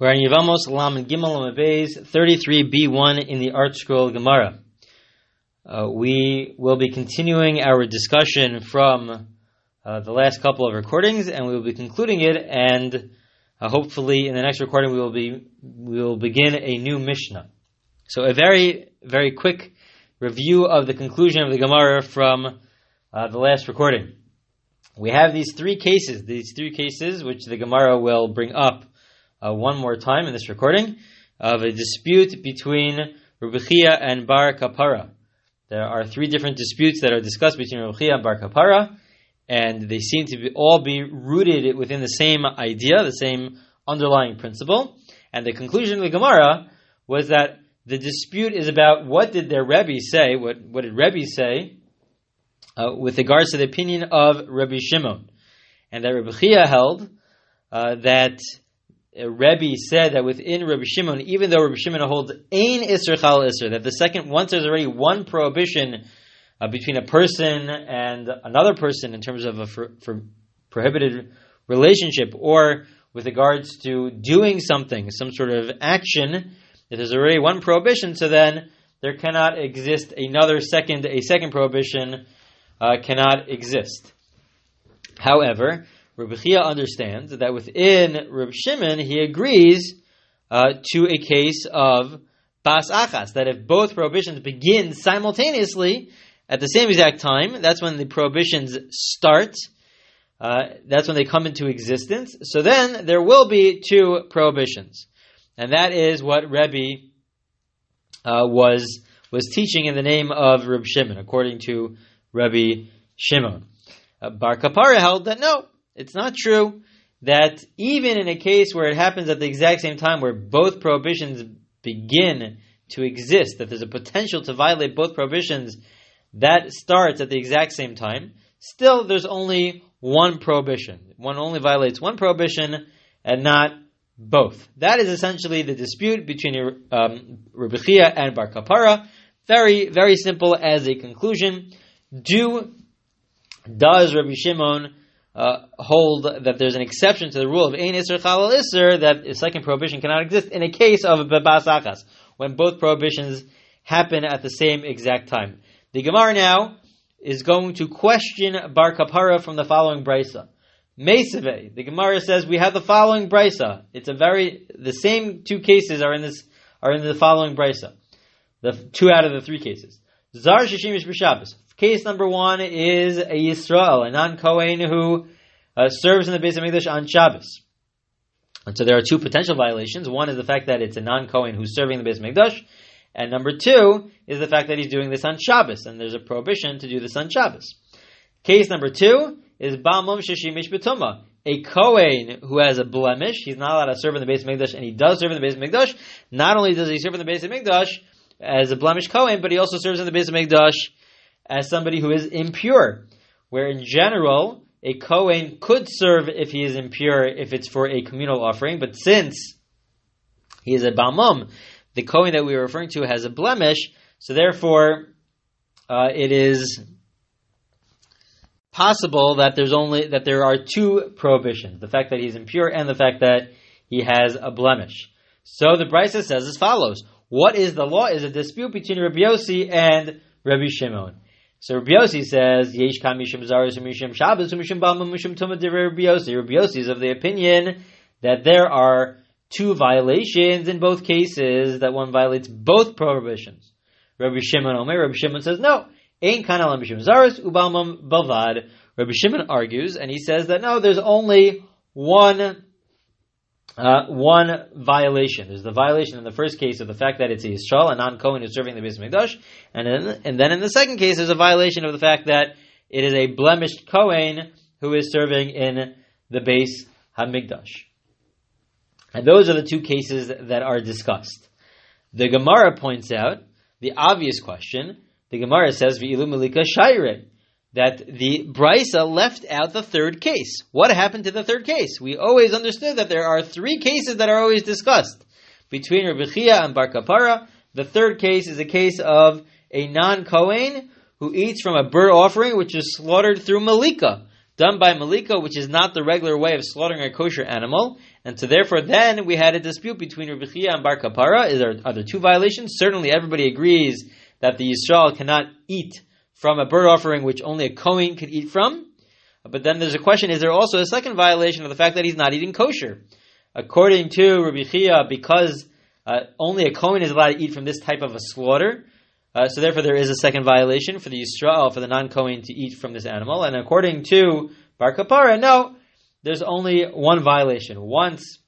We're in Yevamos Lam Gimel Lamabez 33b1 in the ArtScroll Gemara. Uh, we will be continuing our discussion from uh, the last couple of recordings, and we will be concluding it. And uh, hopefully, in the next recording, we will be we will begin a new Mishnah. So, a very very quick review of the conclusion of the Gemara from uh, the last recording. We have these three cases, these three cases which the Gemara will bring up uh, one more time in this recording of a dispute between Rabbi Chia and Bar Kapara. There are three different disputes that are discussed between Rabbi Chia and Bar Kapara, and they seem to be, all be rooted within the same idea, the same underlying principle. And the conclusion of the Gemara was that the dispute is about what did their Rebbe say, what, what did Rebbe say, uh, with regards to the opinion of Rabbi Shimon. And that Rabbi Chia held uh, that Rebbe said that within Rabbi Shimon, even though Rabbi Shimon holds Ein Isser Chal Isser, that the second, once there's already one prohibition uh, between a person and another person in terms of a for, for prohibited relationship, or with regards to doing something, some sort of action, if there's already one prohibition, so then there cannot exist another second, a second prohibition uh, cannot exist. However, Rabbi Chia understands that within Rabbi Shimon, he agrees uh, to a case of bas achas, that if both prohibitions begin simultaneously at the same exact time, that's when the prohibitions start. Uh, that's when they come into existence. So then there will be two prohibitions, and that is what Rebbe uh, was was teaching in the name of Reb Shimon, according to Rabbi Shimon. Uh, Bar Kapara held that no, it's not true that even in a case where it happens at the exact same time, where both prohibitions begin to exist, that there's a potential to violate both prohibitions, that starts at the exact same time. Still, there's only one prohibition. One only violates one prohibition and not both. That is essentially the dispute between um, and Bar Kapara. Very, very simple as a conclusion. Do does Rabbi Shimon uh, hold that there's an exception to the rule of Ein Isser Chalal iser that a second prohibition cannot exist in a case of Bebas Achas, when both prohibitions happen at the same exact time. The Gemara now is going to question Bar Kapara from the following brisa. Mesave, the Gemara says we have the following brisa. It's a very the same two cases are in this are in the following brisa. The two out of the three cases. Zar Shishimish B'Shabbos. Case number one is a Yisrael, a non-Kohen who uh, serves in the Beis Hamikdash on Shabbos. And so there are two potential violations. One is the fact that it's a non-Kohen who's serving the Beis Hamikdash, and number two is the fact that he's doing this on Shabbos, and there's a prohibition to do this on Shabbos. Case number two is Bamum Shishimish Betuma. A Kohen who has a blemish, he's not allowed to serve in the Beis Hamikdash, and he does serve in the Beis Hamikdash. Not only does he serve in the Beis Hamikdash as a blemish Kohen, but he also serves in the base Beis Hamikdash as somebody who is impure, where in general, a Kohen could serve if he is impure, if it's for a communal offering, but since he is a Balmum, the Kohen that we are referring to has a blemish, so therefore, uh, it is possible that there's only that there are two prohibitions: the fact that he's impure and the fact that he has a blemish. So the Brisa says as follows: What is the law? Is a dispute between Rabbi Yossi and Rabbi Shimon. So Rabbi Yossi says, Yesh kam mishim zaris mishim Shabbos mishim bama mishim tumah Rabbi Yossi. Rabbi Yossi is of the opinion that there are two violations in both cases, that one violates both prohibitions. Rabbi Shimon Omer, Rabbi Shimon says, no, ain't kana mishim zaris ubalmam bavad. Rabbi Shimon argues, and he says that no, there's only one uh, one violation. There's the violation in the first case of the fact that it's a Yisrael, a non-Kohen who's serving the Beis Mikdash, and then, and then in the second case, there's a violation of the fact that it is a blemished Kohen who is serving in the Beis Hamikdash. And those are the two cases that are discussed. The Gemara points out the obvious question. The Gemara says, "V'ilu milika shayre." That the Brisa left out the third case. What happened to the third case? We always understood that there are three cases that are always discussed between Rabbi and Bar Kapara. The third case is a case of a non-Kohen who eats from a bird offering which is slaughtered through Malika. done by Malika, which is not the regular way of slaughtering a kosher animal. And so therefore then we had a dispute between Rabbi and Bar Kapara. Is there, are there two violations? Certainly everybody agrees that the Yisrael cannot eat from a bird offering which only a Kohen could eat from. But then there's a question, is there also a second violation of the fact that he's not eating kosher? According to Rabbi Chia, because uh, only a Kohen is allowed to eat from this type of a slaughter, uh, so therefore there is a second violation for the Yisrael, for the non-Kohen to eat from this animal. And according to Bar Kapara, no, there's only one violation. Once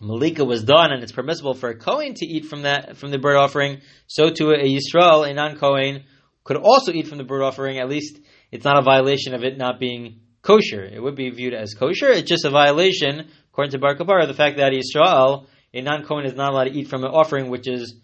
Malika was done and it's permissible for a Kohen to eat from that, from the bird offering, so to a Yisrael, a non-Kohen, could also eat from the bird offering, at least it's not a violation of it not being kosher. It would be viewed as kosher. It's just a violation, according to Bar Kapara, the fact that Israel, a non-Kohen, is not allowed to eat from an offering which is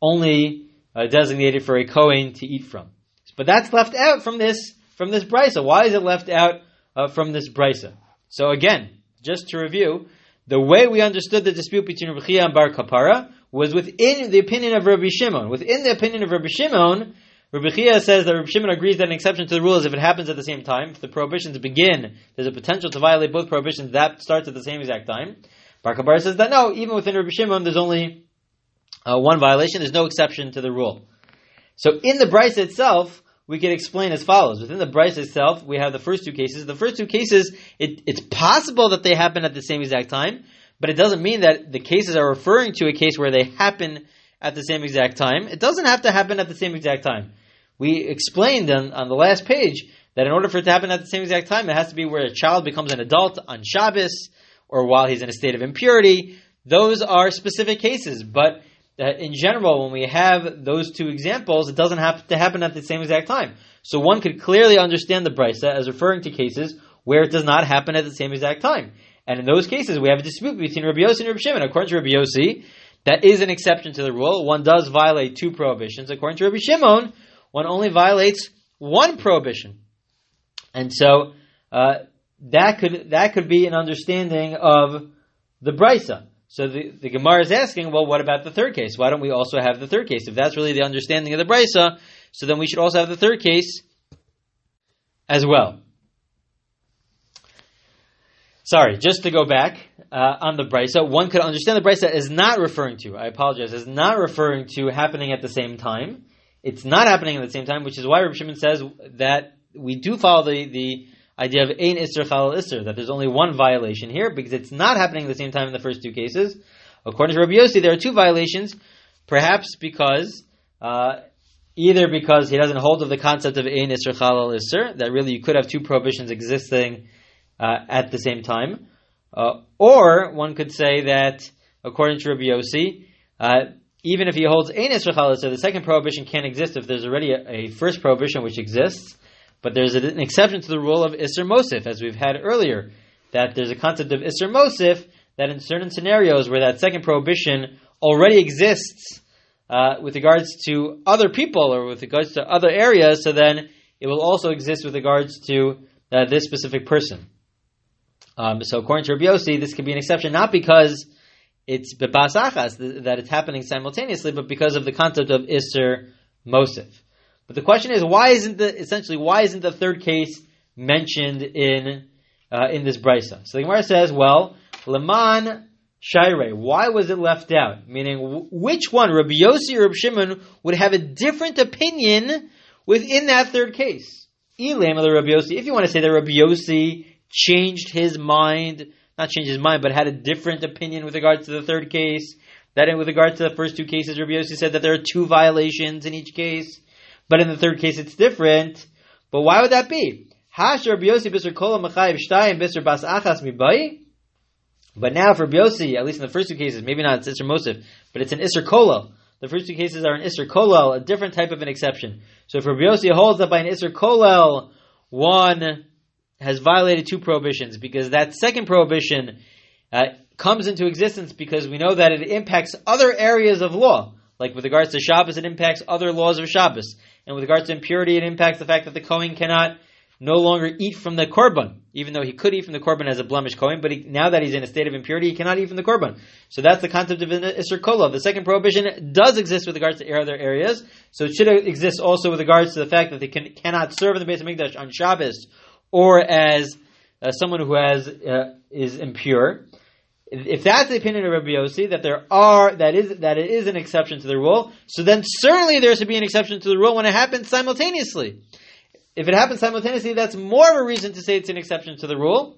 only uh, designated for a Kohen to eat from. But that's left out from this from this brisa. Why is it left out uh, from this brisa? So again, just to review, the way we understood the dispute between Rabbi Chia and Bar Kapara was within the opinion of Rabbi Shimon. Within the opinion of Rabbi Shimon, Rabbi says that Rabbi Shimon agrees that an exception to the rule is if it happens at the same time. If the prohibitions begin, there's a potential to violate both prohibitions that starts at the same exact time. Bar Kabar says that no, even within Rabbi Shimon, there's only uh, one violation. There's no exception to the rule. So in the Bryce itself, we can explain as follows. Within the Bryce itself, we have the first two cases. The first two cases, it, it's possible that they happen at the same exact time, but it doesn't mean that the cases are referring to a case where they happen at the same exact time. It doesn't have to happen at the same exact time. We explained on, on the last page that in order for it to happen at the same exact time, it has to be where a child becomes an adult on Shabbos or while he's in a state of impurity. Those are specific cases, but uh, in general, when we have those two examples, it doesn't have to happen at the same exact time. So one could clearly understand the brisa as referring to cases where it does not happen at the same exact time. And in those cases, we have a dispute between Rabbi Yossi and Rabbi Shimon. According to Rabbi Yossi, that is an exception to the rule. One does violate two prohibitions. According to Rabbi Shimon, one only violates one prohibition. And so uh, that could that could be an understanding of the brisa. So the, the Gemara is asking, well, what about the third case? Why don't we also have the third case? If that's really the understanding of the brisa, so then we should also have the third case as well. Sorry, just to go back uh, on the brisa, one could understand the brisa is not referring to. I apologize, is not referring to happening at the same time. It's not happening at the same time, which is why Rabbi Shimon says that we do follow the, the idea of ein isser chalal isser, that there's only one violation here, because it's not happening at the same time in the first two cases. According to Rabbi Yossi, there are two violations, perhaps because, uh, either because he doesn't hold of the concept of ein isser chalal isser, that really you could have two prohibitions existing uh, at the same time, uh, or one could say that, according to Rabbi Yossi, uh, even if he holds isser chalal isser, the second prohibition can't exist if there's already a, a first prohibition which exists, but there's an exception to the rule of Isser Mosif, as we've had earlier, that there's a concept of Isser Mosif that in certain scenarios where that second prohibition already exists uh, with regards to other people or with regards to other areas, so then it will also exist with regards to uh, this specific person. Um, so according to Rabbi Yossi, this can be an exception not because it's bebasachas that it's happening simultaneously, but because of the concept of Isser Mosif. But the question is, why isn't the essentially why isn't the third case mentioned in uh, in this brisa? So the Gemara says, well, leman shaire. Why was it left out? Meaning, which one, Rabbi Yossi or Rabbi Shimon, would have a different opinion within that third case? Elam Rabbi Yossi, If you want to say that Rabbi Yossi changed his mind, not changed his mind, but had a different opinion with regards to the third case, that in with regard to the first two cases, Rabbi Yossi said that there are two violations in each case. But in the third case, it's different. But why would that be? But now for Biosi, at least in the first two cases, maybe not it's Isser Mosif, but it's an Isser Kolal. The first two cases are an Isser Kolal, a different type of an exception. So for Biosi holds that by an Isser Kolal, one has violated two prohibitions because that second prohibition uh, comes into existence because we know that it impacts other areas of law. Like with regards to Shabbos, it impacts other laws of Shabbos. And with regards to impurity, it impacts the fact that the Kohen cannot no longer eat from the korban, even though he could eat from the korban as a blemished Kohen, but he, now that he's in a state of impurity, he cannot eat from the korban. So that's the concept of Isser Kola. The second prohibition does exist with regards to other areas, so it should exist also with regards to the fact that they can, cannot serve in the Beis Hamikdash on Shabbos or as uh, someone who has uh, is impure. If that's the opinion of Rabbi Yossi, that there are that is that it is an exception to the rule, so then certainly there should be an exception to the rule when it happens simultaneously. If it happens simultaneously, that's more of a reason to say it's an exception to the rule.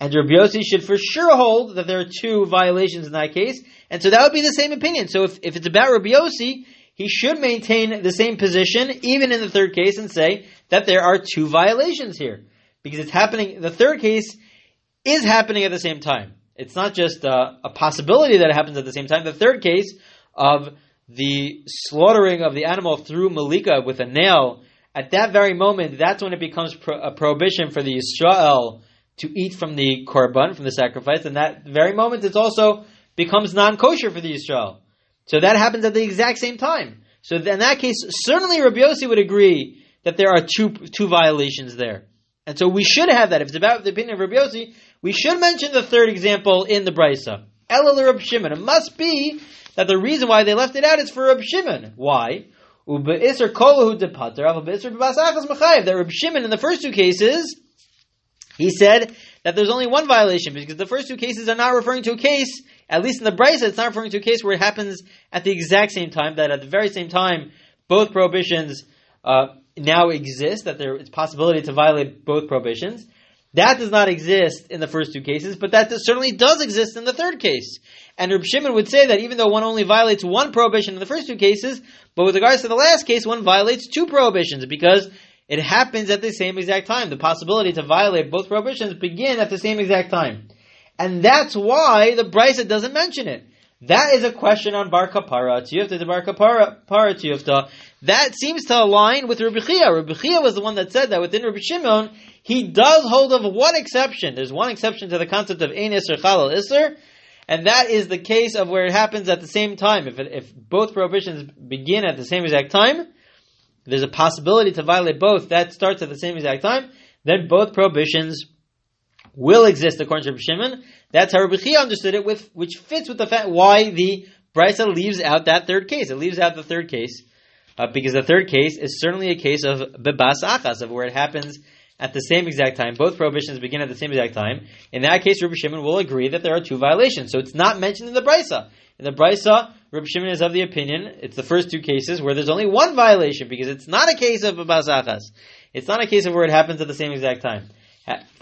And Rabbi Yossi should for sure hold that there are two violations in that case, and so that would be the same opinion. So if, if it's about Rabbi Yossi, he should maintain the same position, even in the third case, and say that there are two violations here. Because it's happening, the third case is happening at the same time. It's not just a, a possibility that it happens at the same time. The third case of the slaughtering of the animal through Malika with a nail, at that very moment, that's when it becomes pro- a prohibition for the Israel to eat from the korban, from the sacrifice, and that very moment it also becomes non-kosher for the Israel. So that happens at the exact same time. So in that case, certainly Rabbi Yossi would agree that there are two two violations there. And so we should have that. If it's about the opinion of Rabbi Yossi, we should mention the third example in the Brisa. Elul Rabbi Shimon. It must be that the reason why they left it out is for Rabbi Shimon. Why? That Rabbi Shimon in the first two cases he said that there's only one violation because the first two cases are not referring to a case, at least in the Brisa, it's not referring to a case where it happens at the exact same time, that at the very same time, both prohibitions uh, now exist, that there is possibility to violate both prohibitions. That does not exist in the first two cases, but that certainly does exist in the third case. And Reb Shimon would say that even though one only violates one prohibition in the first two cases, but with regards to the last case, one violates two prohibitions because it happens at the same exact time. The possibility to violate both prohibitions begin at the same exact time. And that's why the Brisa doesn't mention it. That is a question on Bar Kapara, Tiyufta to Bar Kapara, Para Tiyufta. That seems to align with Rabbi Chia. Rabbi Chia was the one that said that within Rabbi Shimon, he does hold of one exception. There's one exception to the concept of Ein Isser Chalal Isser, and that is the case of where it happens at the same time. If, it, if both prohibitions begin at the same exact time, there's a possibility to violate both, that starts at the same exact time, then both prohibitions will exist according to Rabbi Shimon. That's how Rabbi Chia understood it, with which fits with the fact why the Brisa leaves out that third case. It leaves out the third case uh, because the third case is certainly a case of bebas achas, of where it happens at the same exact time. Both prohibitions begin at the same exact time. In that case, Rabbi Shimon will agree that there are two violations. So it's not mentioned in the Brisa. In the Brisa, Rabbi Shimon is of the opinion it's the first two cases where there's only one violation because it's not a case of basachas. It's not a case of where it happens at the same exact time.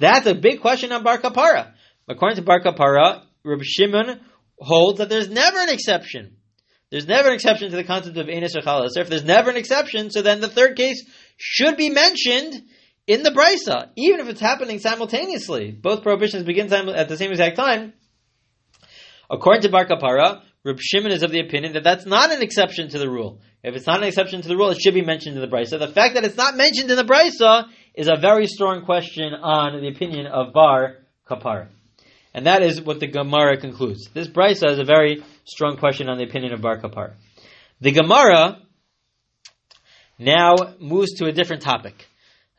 That's a big question on Bar Kapara. According to Bar Kapara, Rabbi Shimon holds that there's never an exception. There's never an exception to the concept of Enis or Chalas. If there's never an exception, so then the third case should be mentioned in the Brisa, even if it's happening simultaneously. Both prohibitions begin at the same exact time. According to Bar Kapara, Reb Shimon is of the opinion that that's not an exception to the rule. If it's not an exception to the rule, it should be mentioned in the brisa. The fact that it's not mentioned in the brisa is a very strong question on the opinion of Bar Kapara. And that is what the Gemara concludes. This brisa is a very strong question on the opinion of Bar Kapara. The Gemara now moves to a different topic.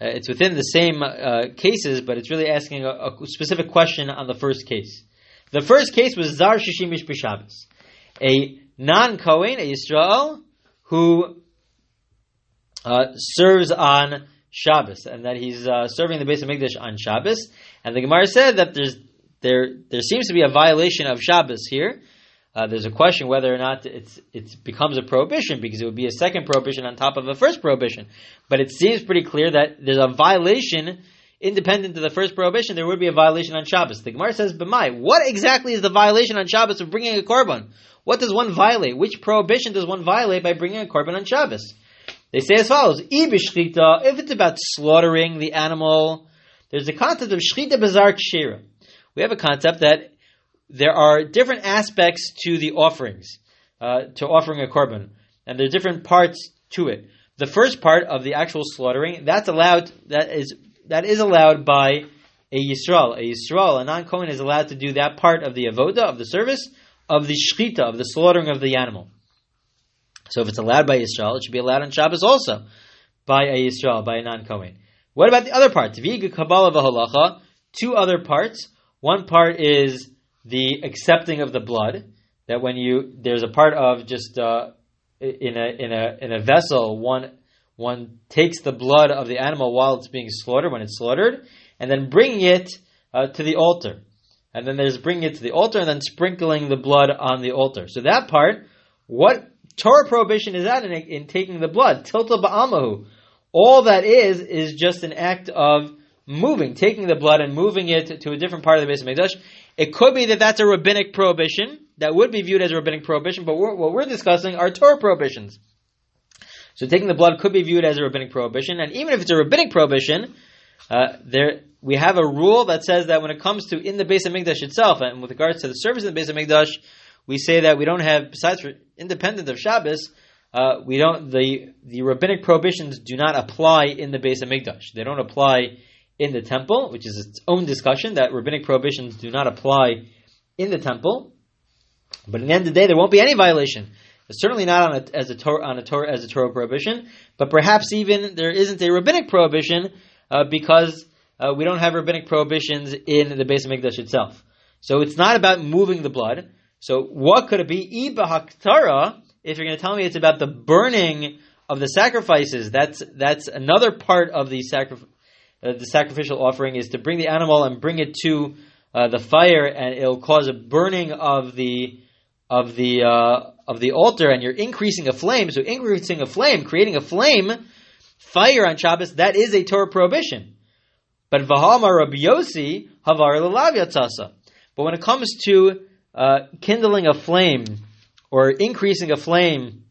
Uh, it's within the same uh, cases, but it's really asking a, a, specific question on the first case. The first case was Zar Shishimish B'Shabbos a non-Kohen, a Yisrael, who uh, serves on Shabbos, and that he's uh, serving the Beis Hamikdash on Shabbos. And the Gemara said that there's there there seems to be a violation of Shabbos here. Uh, there's a question whether or not it's it becomes a prohibition because it would be a second prohibition on top of a first prohibition. But it seems pretty clear that there's a violation independent of the first prohibition. There would be a violation on Shabbos. The Gemara says, "B'mai, what exactly is the violation on Shabbos of bringing a korban? What does one violate? Which prohibition does one violate by bringing a korban on Shabbos? They say as follows: Ibishchita, if it's about slaughtering the animal, there's a concept of shchita bazar kshira. We have a concept that there are different aspects to the offerings, uh, to offering a korban, and there are different parts to it. The first part of the actual slaughtering, that's allowed, that is that is allowed by a Yisrael. A Yisrael, a non-Kohen, is allowed to do that part of the avoda of the service of the shchita, of the slaughtering of the animal. So if it's allowed by Yisrael, it should be allowed on Shabbos also by a Yisrael, by a non-Kohen. What about the other parts? Viga Kabbalah v'halacha, two other parts. One part is the accepting of the blood, that when you, there's a part of just, uh, in a, in a, in a vessel, one, one takes the blood of the animal while it's being slaughtered, when it's slaughtered, and then bringing it uh, to the altar. And then there's bringing it to the altar and then sprinkling the blood on the altar. So that part, what Torah prohibition is that in, in taking the blood? Tilta ba'amahu. All that is, is just an act of moving, taking the blood and moving it to a different part of the Beis Hamikdash. It could be that that's a rabbinic prohibition that would be viewed as a rabbinic prohibition, but we're, what we're discussing are Torah prohibitions. So taking the blood could be viewed as a rabbinic prohibition, and even if it's a rabbinic prohibition, uh, there we have a rule that says that when it comes to in the Beis Hamikdash itself, and with regards to the service in the Beis Hamikdash, we say that we don't have, besides for independent of Shabbos, uh, we don't the the rabbinic prohibitions do not apply in the Beis Hamikdash. They don't apply in the temple, which is its own discussion. That rabbinic prohibitions do not apply in the temple. But in the end of the day, there won't be any violation. Certainly not on a, as a Torah, on a Torah as a Torah prohibition, but perhaps even there isn't a rabbinic prohibition uh, because uh, we don't have rabbinic prohibitions in the Beis Hamikdash itself. So it's not about moving the blood. So what could it be? Ibahaktara, if you're going to tell me it's about the burning of the sacrifices, that's that's another part of the sacrifice. Uh, the sacrificial offering is to bring the animal and bring it to uh, the fire, and it'll cause a burning of the of the uh, of the altar, and you're increasing a flame. So increasing a flame, creating a flame, fire on Shabbos, that is a Torah prohibition. But Vahama Rabbi Yossi havar yatzasa. But when it comes to uh, kindling a flame or increasing a flame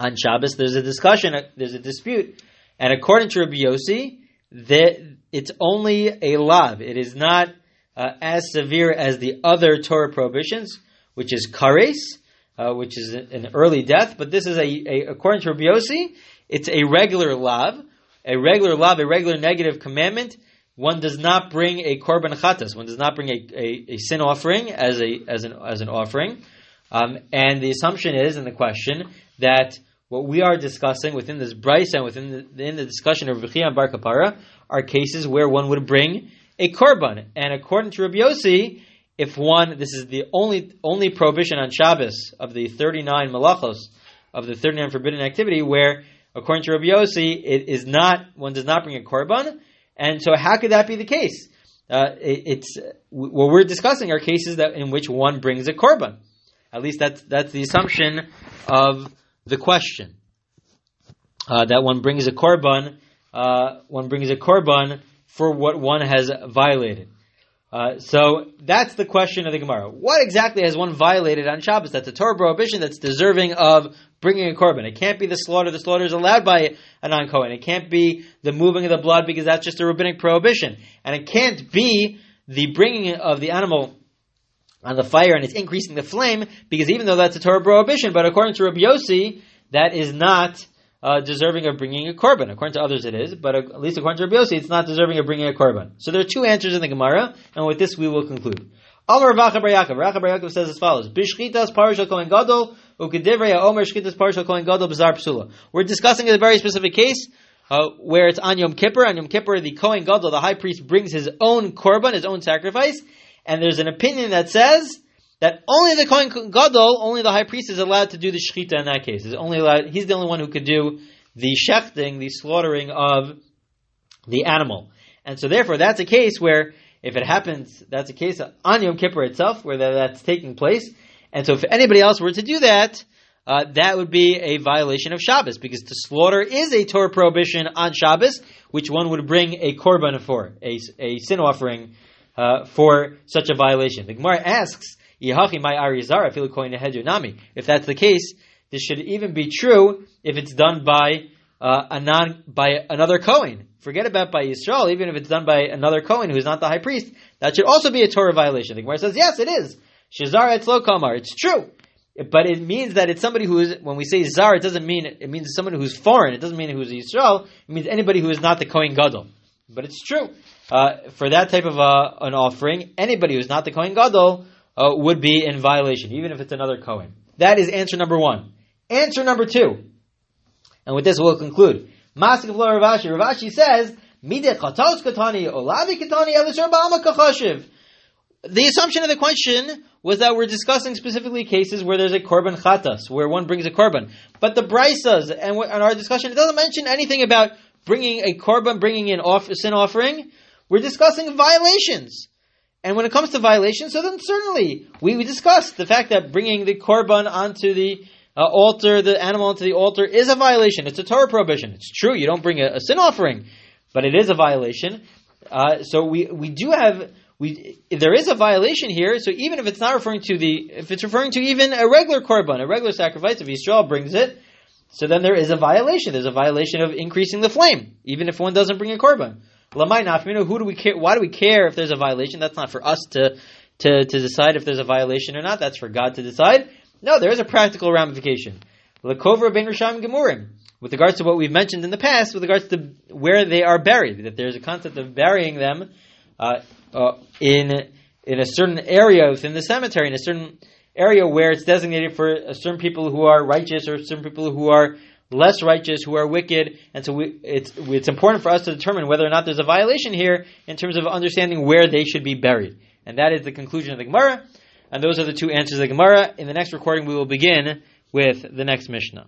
on Shabbos, there's a discussion, there's a dispute, and according to Rabbi Yossi, that it's only a lav. It is not uh, as severe as the other Torah prohibitions, which is kares, uh, which is an early death. But this is a, a according to Rabbi Yossi, it's a regular lav, a regular lav, a regular negative commandment. One does not bring a korban chatas. One does not bring a, a, a, sin offering as a as an as an offering. Um, and the assumption is in the question that what we are discussing within this Bryce and within the, within the discussion of Rechiah and Bar Kapara are cases where one would bring a korban. And according to Rabbi Yossi, if one, this is the only only prohibition on Shabbos of the 39 malachos, of the 39 forbidden activity, where according to Rabbi Yossi, it is not, one does not bring a korban. And so how could that be the case? Uh, it, it's, what we're discussing are cases that in which one brings a korban. At least that's, that's the assumption of the question. Uh, that one brings a korban, uh, one brings a korban for what one has violated. Uh, so that's the question of the Gemara. What exactly has one violated on Shabbos? That's a Torah prohibition that's deserving of bringing a korban. It can't be the slaughter. The slaughter is allowed by a non Kohen. It can't be the moving of the blood because that's just a rabbinic prohibition. And it can't be the bringing of the animal on the fire and it's increasing the flame because even though that's a Torah prohibition, but according to Rabbi Yossi, that is not uh, deserving of bringing a korban. According to others, it is, but at least according to Rabbi Yossi, it's not deserving of bringing a korban. So there are two answers in the Gemara, and with this we will conclude. Amar Rav Bar Yaakov. Rav Bar Yaakov says as follows: Bishchitas parashal kohen gadol ukedivrei omer shchitas parashal kohen gadol b'zar psula. We're discussing a very specific case. Uh, where it's on Yom Kippur. On Yom Kippur, the Kohen Gadol, the high priest, brings his own korban, his own sacrifice, and there's an opinion that says that only the Kohen Gadol, only the high priest is allowed to do the shechita in that case. He's only allowed, he's the only one who could do the shechting, the slaughtering of the animal. And so therefore that's a case where if it happens, that's a case on Yom Kippur itself where that's taking place. And so if anybody else were to do that, uh, that would be a violation of Shabbos because to slaughter is a Torah prohibition on Shabbos, which one would bring a korban for, a, a sin offering uh, for such a violation. The Gemara asks, If that's the case, this should even be true if it's done by uh, a non by another Kohen. Forget about by Yisrael, even if it's done by another Kohen who's not the high priest, that should also be a Torah violation. The Gemara says, yes, it is. Shazar etzlo kamar. It's true. But it means that it's somebody who is, when we say zar, it doesn't mean, it means someone who's foreign. It doesn't mean who's Yisrael. It means anybody who is not the Kohen Gadol. But it's true. Uh, for that type of uh, an offering, anybody who's not the Kohen Gadol uh, would be in violation, even if it's another Kohen. That is answer number one. Answer number two, and with this we'll conclude. Masik of Rav Ashi. Ravashi says, the assumption of the question was that we're discussing specifically cases where there's a korban chatas, where one brings a korban. But the and, and our discussion, it doesn't mention anything about bringing a korban, bringing in off, sin offering. We're discussing violations. And when it comes to violations, so then certainly we, we discussed the fact that bringing the korban onto the uh, altar, the animal onto the altar, is a violation. It's a Torah prohibition. It's true, you don't bring a, a sin offering, but it is a violation. Uh, so we, we do have we there is a violation here. So even if it's not referring to the if it's referring to even a regular korban, a regular sacrifice, if Yisrael brings it, so then there is a violation. There's a violation of increasing the flame, even if one doesn't bring a korban. Lamai nafminu. Who do we care? Why do we care if there's a violation? That's not for us to to to decide if there's a violation or not. That's for God to decide. No, there is a practical ramification. Lakovra ben Risham Gemurim. With regards to what we've mentioned in the past, with regards to where they are buried, that there's a concept of burying them uh, uh, in in a certain area within the cemetery, in a certain area where it's designated for certain people who are righteous or certain people who are less righteous, who are wicked, and so we, it's it's important for us to determine whether or not there's a violation here in terms of understanding where they should be buried, and that is the conclusion of the Gemara. And those are the two answers of the Gemara. In the next recording, we will begin with the next Mishnah.